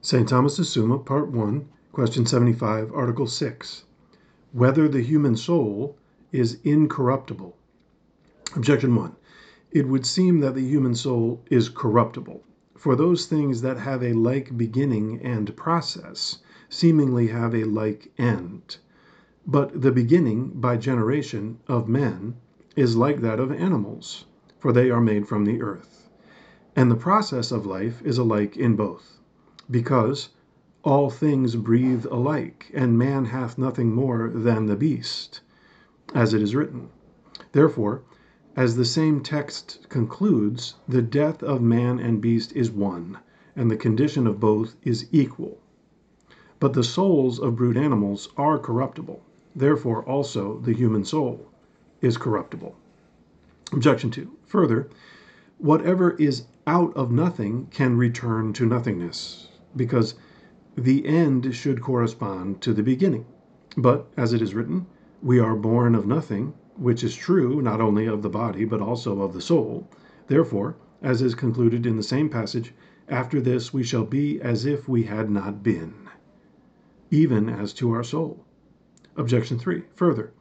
St. Thomas's Summa, Part 1, Question 75, Article 6. Whether the human soul is incorruptible? Objection 1. It would seem that the human soul is corruptible. For those things that have a like beginning and process seemingly have a like end. But the beginning, by generation, of men is like that of animals, for they are made from the earth. And the process of life is alike in both because all things breathe alike, and man hath nothing more than the beast, as it is written. Therefore, as the same text concludes, the death of man and beast is one, and the condition of both is equal. But the souls of brute animals are corruptible. Therefore, also, the human soul is corruptible. Objection 2. Further, whatever is out of nothing can return to nothingness because the end should correspond to the beginning. But, as it is written, we are born of nothing, which is true not only of the body, but also of the soul. Therefore, as is concluded in the same passage, after this we shall be as if we had not been, even as to our soul. Objection 3. Further,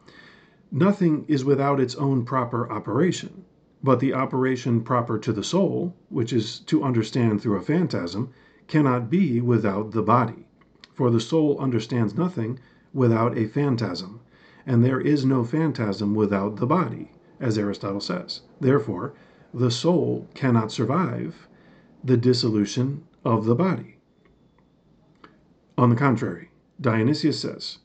nothing is without its own proper operation, but the operation proper to the soul, which is to understand through a phantasm, cannot be without the body. For the soul understands nothing without a phantasm, and there is no phantasm without the body, as Aristotle says. Therefore, the soul cannot survive the dissolution of the body. On the contrary, Dionysius says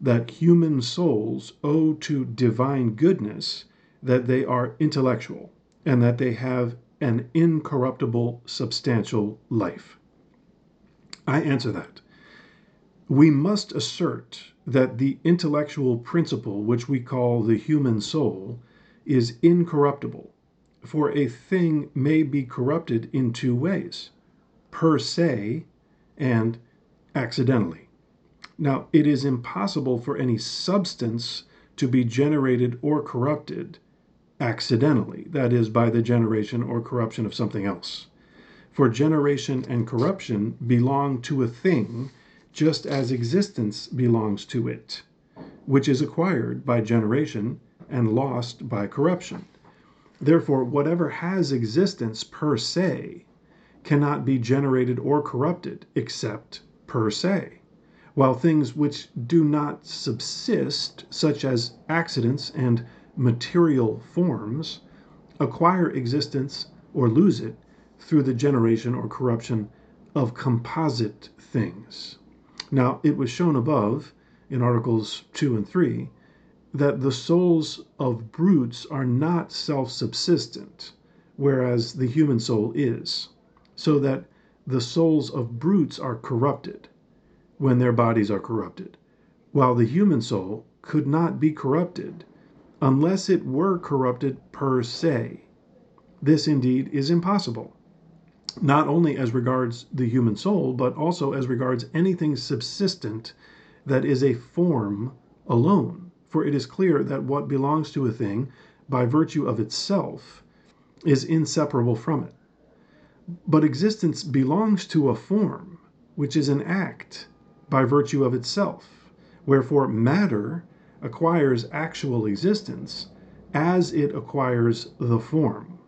that human souls owe to divine goodness that they are intellectual and that they have an incorruptible substantial life. I answer that. We must assert that the intellectual principle which we call the human soul is incorruptible, for a thing may be corrupted in two ways per se and accidentally. Now, it is impossible for any substance to be generated or corrupted accidentally, that is, by the generation or corruption of something else. For generation and corruption belong to a thing just as existence belongs to it, which is acquired by generation and lost by corruption. Therefore, whatever has existence per se cannot be generated or corrupted except per se, while things which do not subsist, such as accidents and material forms, acquire existence or lose it through the generation or corruption of composite things. Now, it was shown above in Articles 2 and 3 that the souls of brutes are not self subsistent, whereas the human soul is, so that the souls of brutes are corrupted when their bodies are corrupted, while the human soul could not be corrupted unless it were corrupted per se. This indeed is impossible not only as regards the human soul, but also as regards anything subsistent that is a form alone. For it is clear that what belongs to a thing by virtue of itself is inseparable from it. But existence belongs to a form, which is an act by virtue of itself. Wherefore, matter acquires actual existence as it acquires the form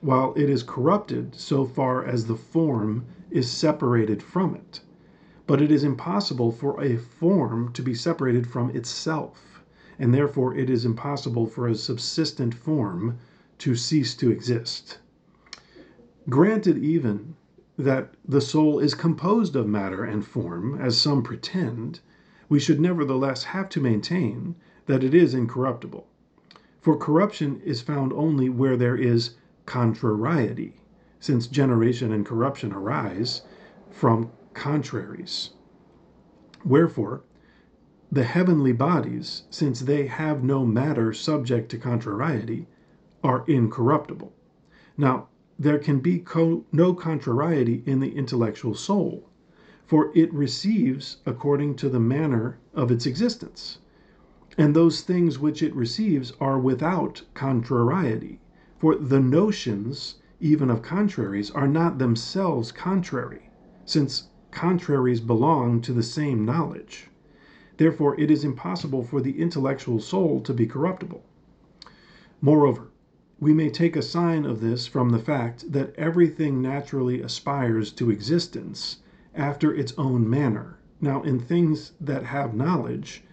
while it is corrupted so far as the form is separated from it. But it is impossible for a form to be separated from itself, and therefore it is impossible for a subsistent form to cease to exist. Granted, even that the soul is composed of matter and form, as some pretend, we should nevertheless have to maintain that it is incorruptible. For corruption is found only where there is contrariety, since generation and corruption arise from contraries. Wherefore, the heavenly bodies, since they have no matter subject to contrariety, are incorruptible. Now, there can be co- no contrariety in the intellectual soul, for it receives according to the manner of its existence. And those things which it receives are without contrariety for the notions, even of contraries, are not themselves contrary, since contraries belong to the same knowledge. Therefore, it is impossible for the intellectual soul to be corruptible. Moreover, we may take a sign of this from the fact that everything naturally aspires to existence after its own manner. Now, in things that have knowledge,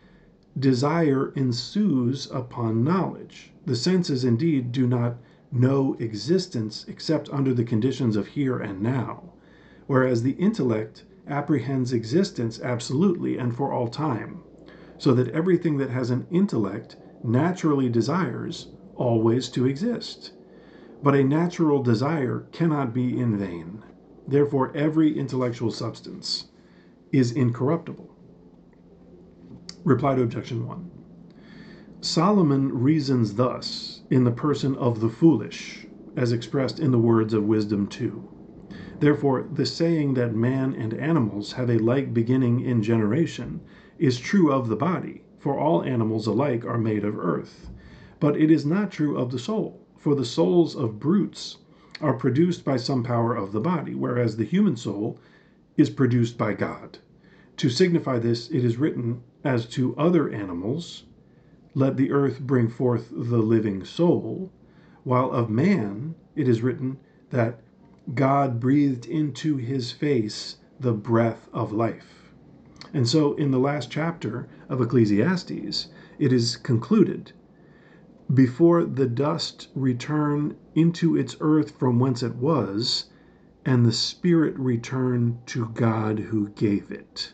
desire ensues upon knowledge. The senses indeed do not know existence except under the conditions of here and now, whereas the intellect apprehends existence absolutely and for all time, so that everything that has an intellect naturally desires always to exist. But a natural desire cannot be in vain. Therefore, every intellectual substance is incorruptible. Reply to Objection 1. Solomon reasons thus in the person of the foolish, as expressed in the words of Wisdom 2. Therefore, the saying that man and animals have a like beginning in generation is true of the body, for all animals alike are made of earth. But it is not true of the soul, for the souls of brutes are produced by some power of the body, whereas the human soul is produced by God. To signify this, it is written, as to other animals, let the earth bring forth the living soul, while of man it is written that God breathed into his face the breath of life. And so, in the last chapter of Ecclesiastes, it is concluded before the dust return into its earth from whence it was, and the spirit return to God who gave it.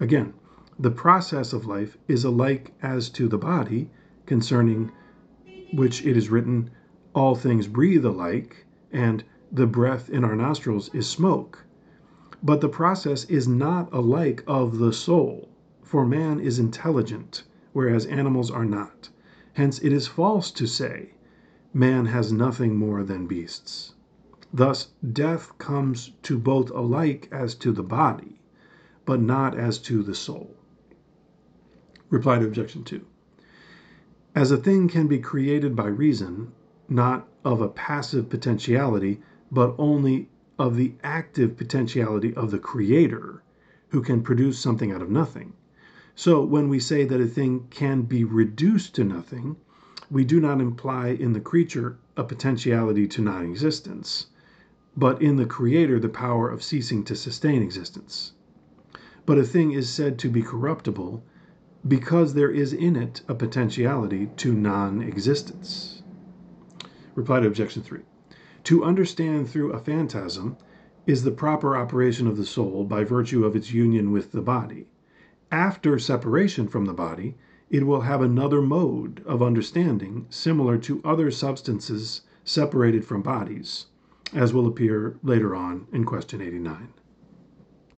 Again, the process of life is alike as to the body, concerning which it is written, All things breathe alike, and the breath in our nostrils is smoke. But the process is not alike of the soul, for man is intelligent, whereas animals are not. Hence it is false to say, Man has nothing more than beasts. Thus, death comes to both alike as to the body, but not as to the soul. Reply to Objection 2. As a thing can be created by reason, not of a passive potentiality, but only of the active potentiality of the Creator, who can produce something out of nothing. So, when we say that a thing can be reduced to nothing, we do not imply in the creature a potentiality to non existence, but in the Creator the power of ceasing to sustain existence. But a thing is said to be corruptible because there is in it a potentiality to non existence. Reply to Objection 3. To understand through a phantasm is the proper operation of the soul by virtue of its union with the body. After separation from the body, it will have another mode of understanding similar to other substances separated from bodies, as will appear later on in question 89.